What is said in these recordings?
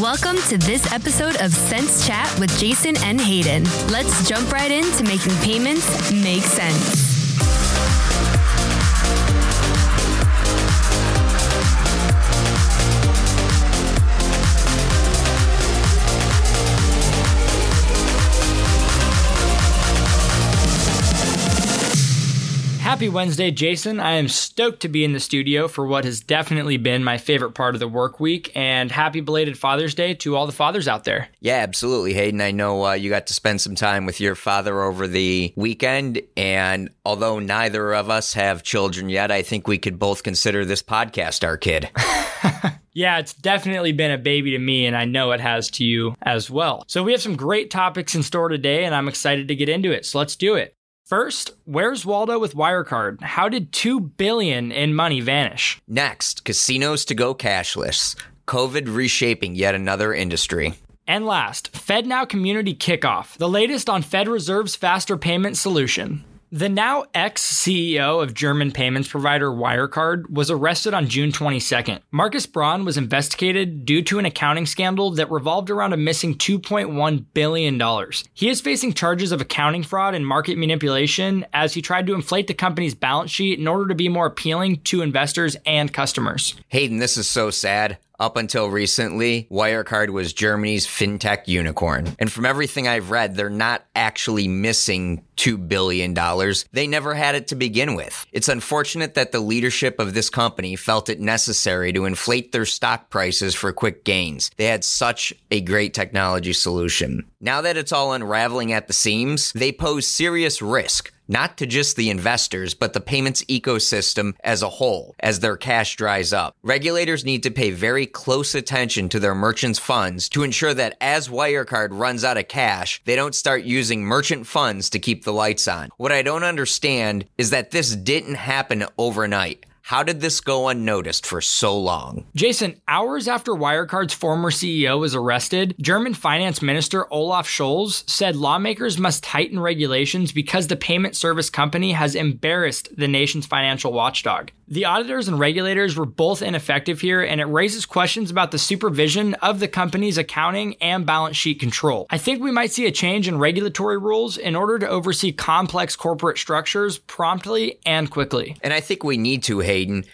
Welcome to this episode of Sense Chat with Jason and Hayden. Let's jump right into making payments make sense. Happy Wednesday, Jason. I am stoked to be in the studio for what has definitely been my favorite part of the work week. And happy belated Father's Day to all the fathers out there. Yeah, absolutely, Hayden. I know uh, you got to spend some time with your father over the weekend. And although neither of us have children yet, I think we could both consider this podcast our kid. Yeah, it's definitely been a baby to me, and I know it has to you as well. So, we have some great topics in store today, and I'm excited to get into it. So, let's do it. First, where's Waldo with Wirecard? How did 2 billion in money vanish? Next, casinos to go cashless. COVID reshaping yet another industry. And last, FedNow Community Kickoff, the latest on Fed Reserve's faster payment solution. The now ex CEO of German payments provider Wirecard was arrested on June 22nd. Markus Braun was investigated due to an accounting scandal that revolved around a missing $2.1 billion. He is facing charges of accounting fraud and market manipulation as he tried to inflate the company's balance sheet in order to be more appealing to investors and customers. Hayden, this is so sad. Up until recently, Wirecard was Germany's fintech unicorn. And from everything I've read, they're not actually missing $2 billion. They never had it to begin with. It's unfortunate that the leadership of this company felt it necessary to inflate their stock prices for quick gains. They had such a great technology solution. Now that it's all unraveling at the seams, they pose serious risk not to just the investors, but the payments ecosystem as a whole as their cash dries up. Regulators need to pay very close attention to their merchants' funds to ensure that as Wirecard runs out of cash, they don't start using merchant funds to keep the lights on. What I don't understand is that this didn't happen overnight. How did this go unnoticed for so long? Jason, hours after Wirecard's former CEO was arrested, German finance minister Olaf Scholz said lawmakers must tighten regulations because the payment service company has embarrassed the nation's financial watchdog. The auditors and regulators were both ineffective here, and it raises questions about the supervision of the company's accounting and balance sheet control. I think we might see a change in regulatory rules in order to oversee complex corporate structures promptly and quickly. And I think we need to,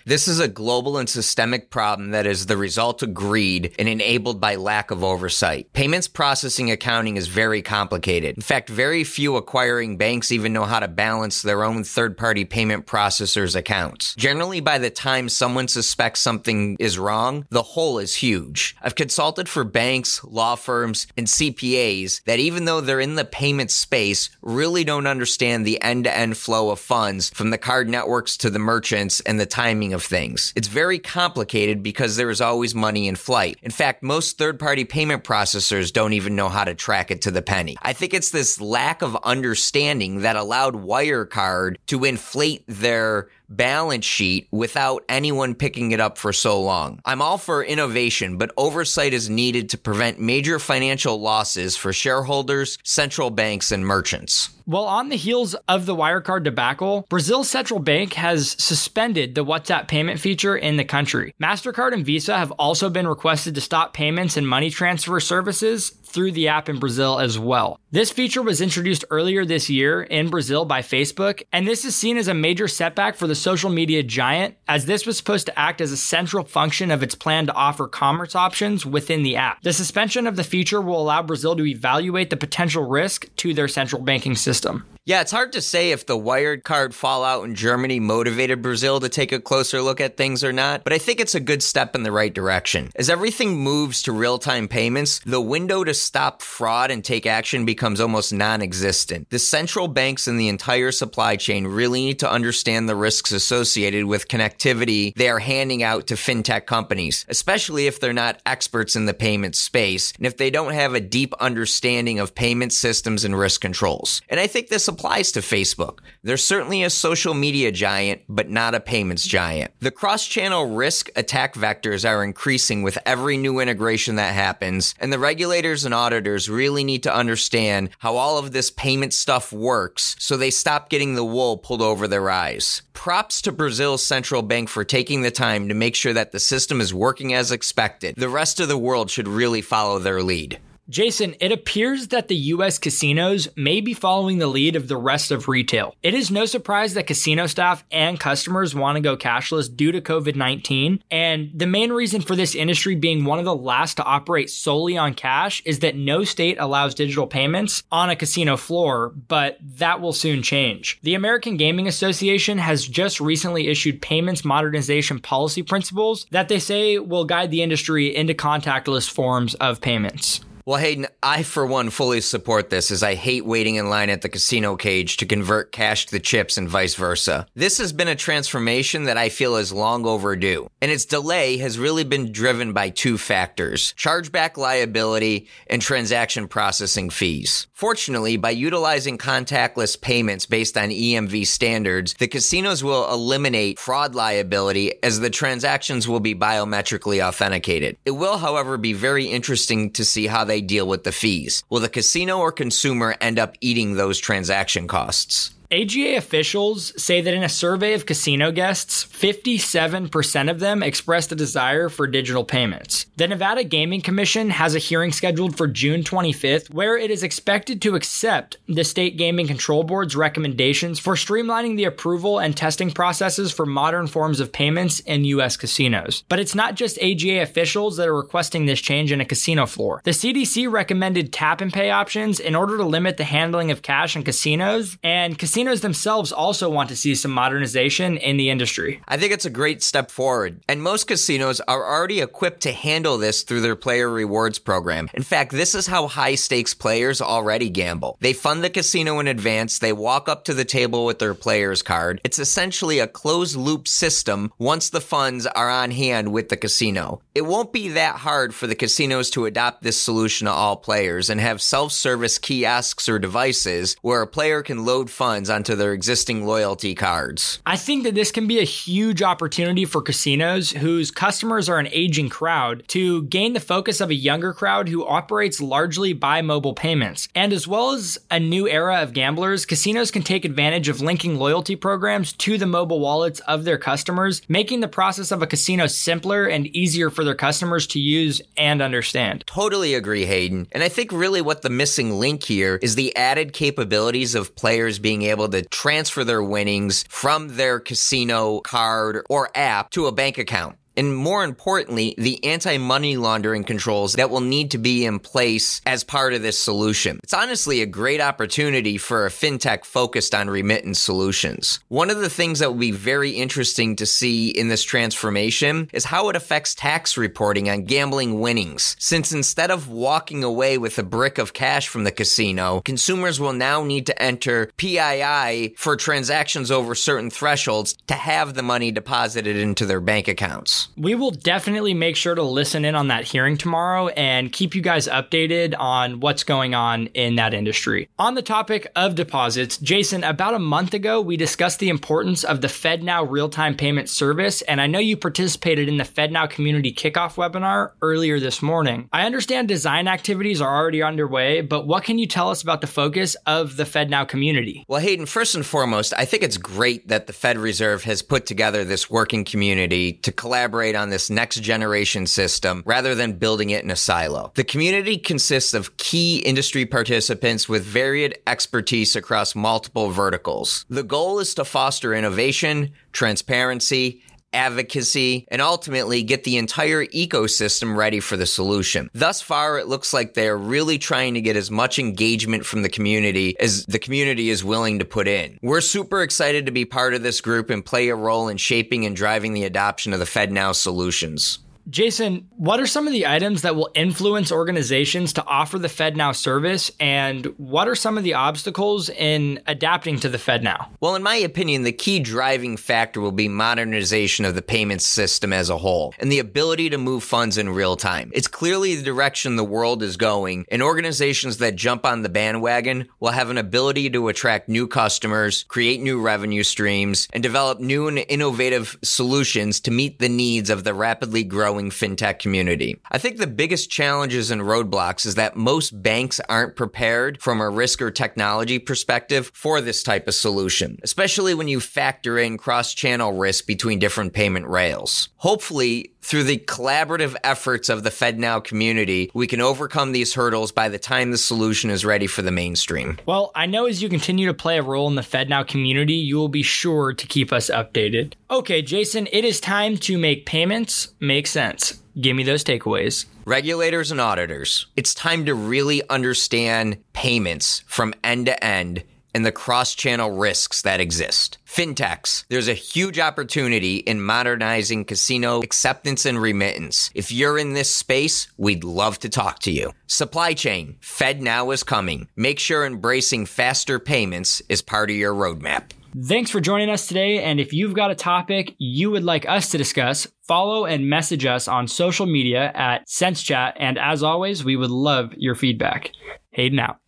This is a global and systemic problem that is the result of greed and enabled by lack of oversight. Payments processing accounting is very complicated. In fact, very few acquiring banks even know how to balance their own third party payment processors' accounts. Generally, by the time someone suspects something is wrong, the hole is huge. I've consulted for banks, law firms, and CPAs that even though they're in the payment space, really don't understand the end to end flow of funds from the card networks to the merchants and the timing of things. It's very complicated because there is always money in flight. In fact, most third party payment processors don't even know how to track it to the penny. I think it's this lack of understanding that allowed Wirecard to inflate their balance sheet without anyone picking it up for so long. I'm all for innovation, but oversight is needed to prevent major financial losses for shareholders, central banks, and merchants. Well, on the heels of the Wirecard debacle, Brazil's central bank has suspended the WhatsApp payment feature in the country. MasterCard and Visa have also been requested to stop payments and money transfer services through the app in Brazil as well. This feature was introduced earlier this year in Brazil by Facebook, and this is seen as a major setback for the social media giant, as this was supposed to act as a central function of its plan to offer commerce options within the app. The suspension of the feature will allow Brazil to evaluate the potential risk to their central banking system. Yeah, it's hard to say if the Wirecard fallout in Germany motivated Brazil to take a closer look at things or not, but I think it's a good step in the right direction. As everything moves to real time payments, the window to stop fraud and take action becomes almost non existent. The central banks and the entire supply chain really need to understand the risks associated with connectivity they are handing out to fintech companies, especially if they're not experts in the payment space and if they don't have a deep understanding of payment systems and risk controls. And I think this applies to Facebook. They're certainly a social media giant, but not a payments giant. The cross channel risk attack vectors are increasing with every new integration that happens, and the regulators and auditors really need to understand how all of this payment stuff works so they stop getting the wool pulled over their eyes. Props to Brazil's central bank for taking the time to make sure that the system is working as expected. The rest of the world should really follow their lead. Jason, it appears that the US casinos may be following the lead of the rest of retail. It is no surprise that casino staff and customers want to go cashless due to COVID 19. And the main reason for this industry being one of the last to operate solely on cash is that no state allows digital payments on a casino floor, but that will soon change. The American Gaming Association has just recently issued payments modernization policy principles that they say will guide the industry into contactless forms of payments. Well, Hayden, I for one fully support this as I hate waiting in line at the casino cage to convert cash to the chips and vice versa. This has been a transformation that I feel is long overdue, and its delay has really been driven by two factors chargeback liability and transaction processing fees. Fortunately, by utilizing contactless payments based on EMV standards, the casinos will eliminate fraud liability as the transactions will be biometrically authenticated. It will, however, be very interesting to see how they deal with the fees. Will the casino or consumer end up eating those transaction costs? AGA officials say that in a survey of casino guests, 57% of them expressed a desire for digital payments. The Nevada Gaming Commission has a hearing scheduled for June 25th where it is expected to accept the State Gaming Control Board's recommendations for streamlining the approval and testing processes for modern forms of payments in U.S. casinos. But it's not just AGA officials that are requesting this change in a casino floor. The CDC recommended tap and pay options in order to limit the handling of cash in casinos, and casinos casinos themselves also want to see some modernization in the industry. I think it's a great step forward, and most casinos are already equipped to handle this through their player rewards program. In fact, this is how high stakes players already gamble. They fund the casino in advance, they walk up to the table with their player's card. It's essentially a closed loop system once the funds are on hand with the casino. It won't be that hard for the casinos to adopt this solution to all players and have self service kiosks or devices where a player can load funds onto their existing loyalty cards. I think that this can be a huge opportunity for casinos whose customers are an aging crowd to gain the focus of a younger crowd who operates largely by mobile payments. And as well as a new era of gamblers, casinos can take advantage of linking loyalty programs to the mobile wallets of their customers, making the process of a casino simpler and easier for their customers to use and understand. Totally agree, Hayden. And I think really what the missing link here is the added capabilities of players being able able to transfer their winnings from their casino card or app to a bank account and more importantly, the anti money laundering controls that will need to be in place as part of this solution. It's honestly a great opportunity for a fintech focused on remittance solutions. One of the things that will be very interesting to see in this transformation is how it affects tax reporting on gambling winnings. Since instead of walking away with a brick of cash from the casino, consumers will now need to enter PII for transactions over certain thresholds to have the money deposited into their bank accounts. We will definitely make sure to listen in on that hearing tomorrow and keep you guys updated on what's going on in that industry. On the topic of deposits, Jason, about a month ago, we discussed the importance of the FedNow real time payment service, and I know you participated in the FedNow community kickoff webinar earlier this morning. I understand design activities are already underway, but what can you tell us about the focus of the FedNow community? Well, Hayden, first and foremost, I think it's great that the Fed Reserve has put together this working community to collaborate collaborate on this next generation system rather than building it in a silo. The community consists of key industry participants with varied expertise across multiple verticals. The goal is to foster innovation, transparency, advocacy, and ultimately get the entire ecosystem ready for the solution. Thus far, it looks like they're really trying to get as much engagement from the community as the community is willing to put in. We're super excited to be part of this group and play a role in shaping and driving the adoption of the FedNow solutions. Jason, what are some of the items that will influence organizations to offer the FedNow service, and what are some of the obstacles in adapting to the FedNow? Well, in my opinion, the key driving factor will be modernization of the payments system as a whole and the ability to move funds in real time. It's clearly the direction the world is going, and organizations that jump on the bandwagon will have an ability to attract new customers, create new revenue streams, and develop new and innovative solutions to meet the needs of the rapidly growing fintech community. I think the biggest challenges and roadblocks is that most banks aren't prepared from a risk or technology perspective for this type of solution, especially when you factor in cross channel risk between different payment rails. Hopefully, through the collaborative efforts of the FedNow community, we can overcome these hurdles by the time the solution is ready for the mainstream. Well, I know as you continue to play a role in the FedNow community, you will be sure to keep us updated. Okay, Jason, it is time to make payments make sense. Give me those takeaways. Regulators and auditors, it's time to really understand payments from end to end and the cross channel risks that exist. Fintechs, there's a huge opportunity in modernizing casino acceptance and remittance. If you're in this space, we'd love to talk to you. Supply chain, FedNow is coming. Make sure embracing faster payments is part of your roadmap. Thanks for joining us today. And if you've got a topic you would like us to discuss, follow and message us on social media at SenseChat. And as always, we would love your feedback. Hayden out.